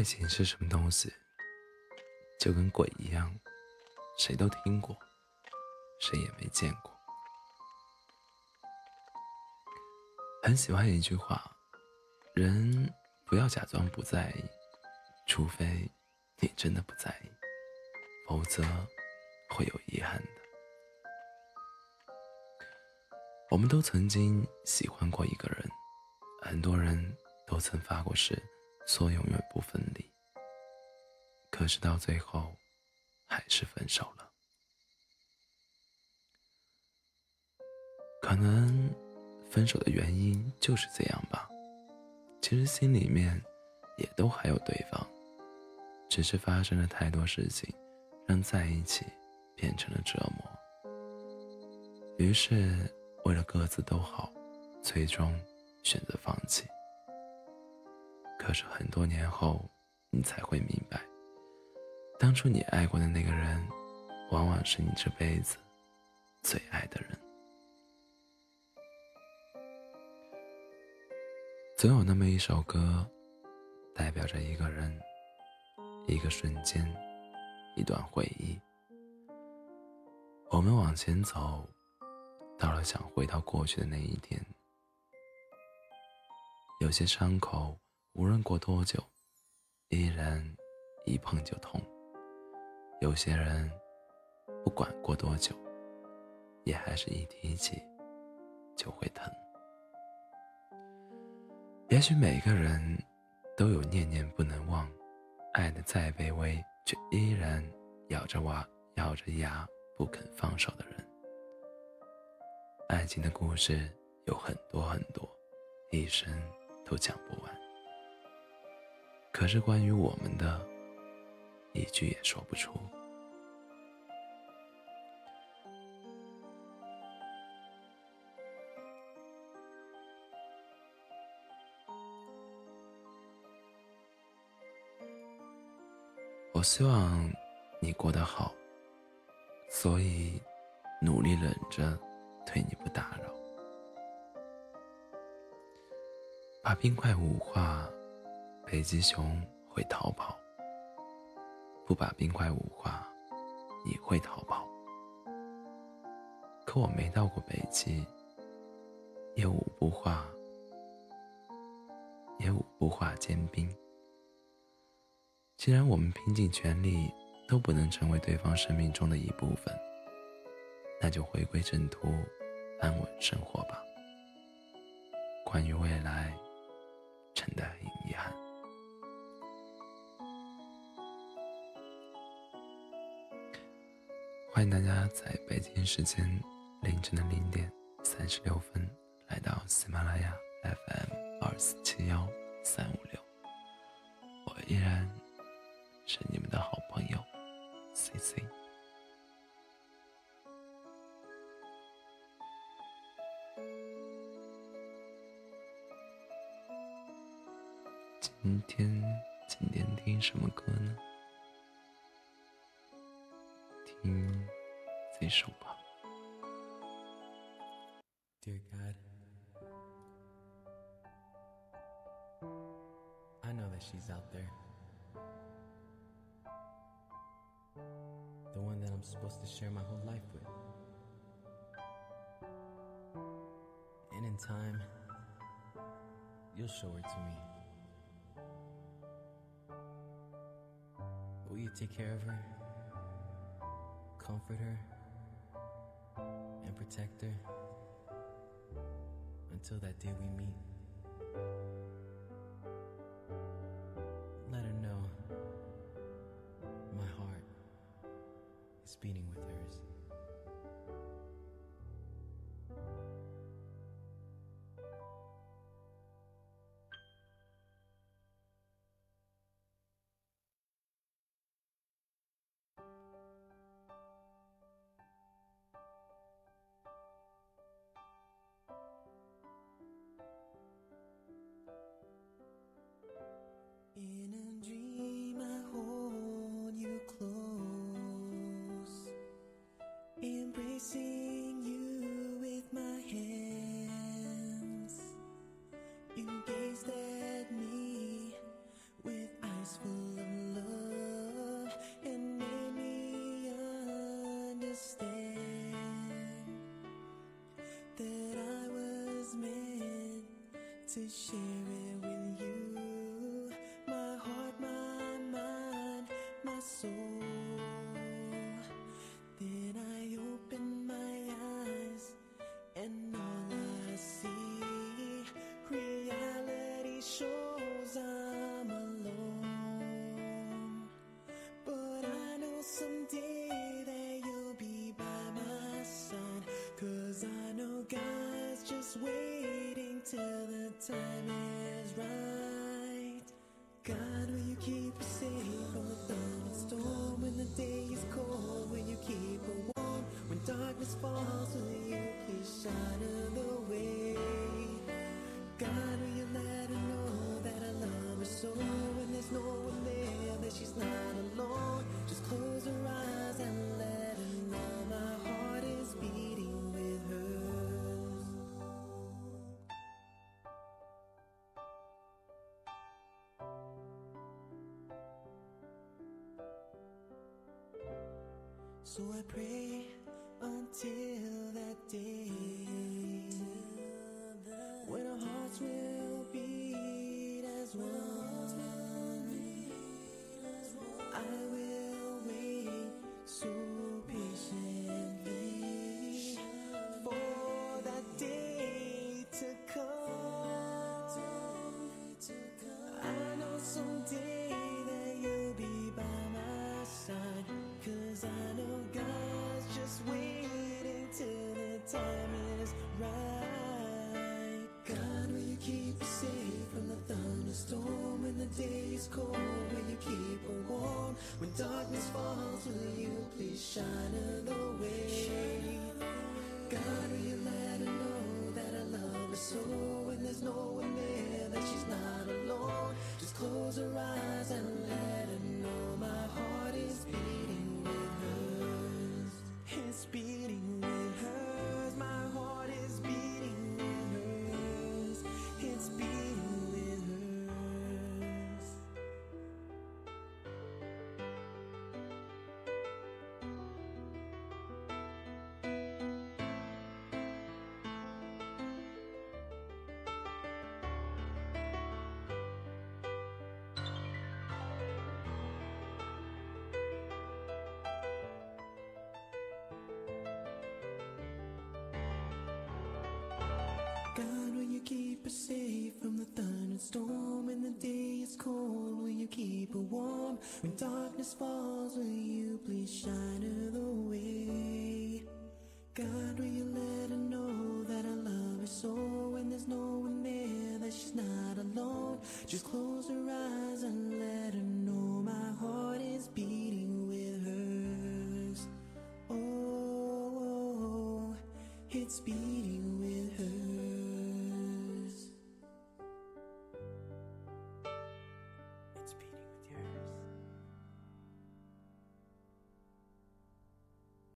爱情是什么东西？就跟鬼一样，谁都听过，谁也没见过。很喜欢一句话：人不要假装不在意，除非你真的不在意，否则会有遗憾的。我们都曾经喜欢过一个人，很多人都曾发过誓，说永远不分离。可是到最后，还是分手了。可能分手的原因就是这样吧。其实心里面也都还有对方，只是发生了太多事情，让在一起变成了折磨。于是为了各自都好，最终选择放弃。可是很多年后，你才会明白。当初你爱过的那个人，往往是你这辈子最爱的人。总有那么一首歌，代表着一个人、一个瞬间、一段回忆。我们往前走，到了想回到过去的那一天。有些伤口，无论过多久，依然一碰就痛。有些人，不管过多久，也还是一提起就会疼。也许每个人都有念念不能忘，爱的再卑微，却依然咬着牙咬着牙不肯放手的人。爱情的故事有很多很多，一生都讲不完。可是关于我们的。一句也说不出。我希望你过得好，所以努力忍着，对你不打扰。把冰块舞化，北极熊会逃跑。不把冰块捂化，你会逃跑。可我没到过北极，也捂不化，也舞不化坚冰。既然我们拼尽全力都不能成为对方生命中的一部分，那就回归正途，安稳生活吧。关于未来，真的很遗憾。欢迎大家在北京时间凌晨的零点三十六分来到喜马拉雅 FM 二四七幺三五六，我依然是你们的好朋友 C C。今天今天听什么歌呢？听 Dear God, I know that she's out there. The one that I'm supposed to share my whole life with. And in time, you'll show her to me. Will you take care of her? Comfort her? And protect her until that day we meet. Let her know my heart is beating with hers. To share it shine her the way? God, will you let her know that I love her so? When there's no one there, that she's not alone. Just close her eyes and let her know my heart is beating with hers. So I pray until that day God, will you keep her safe from the thunderstorm? When the day is cold, will you keep her warm? When darkness falls, will you please shine her the way? God, will you let her know that I love her so? When there's no one there, that she's not alone. Just close her eyes and let her know my heart is beating with hers. Oh, it's beating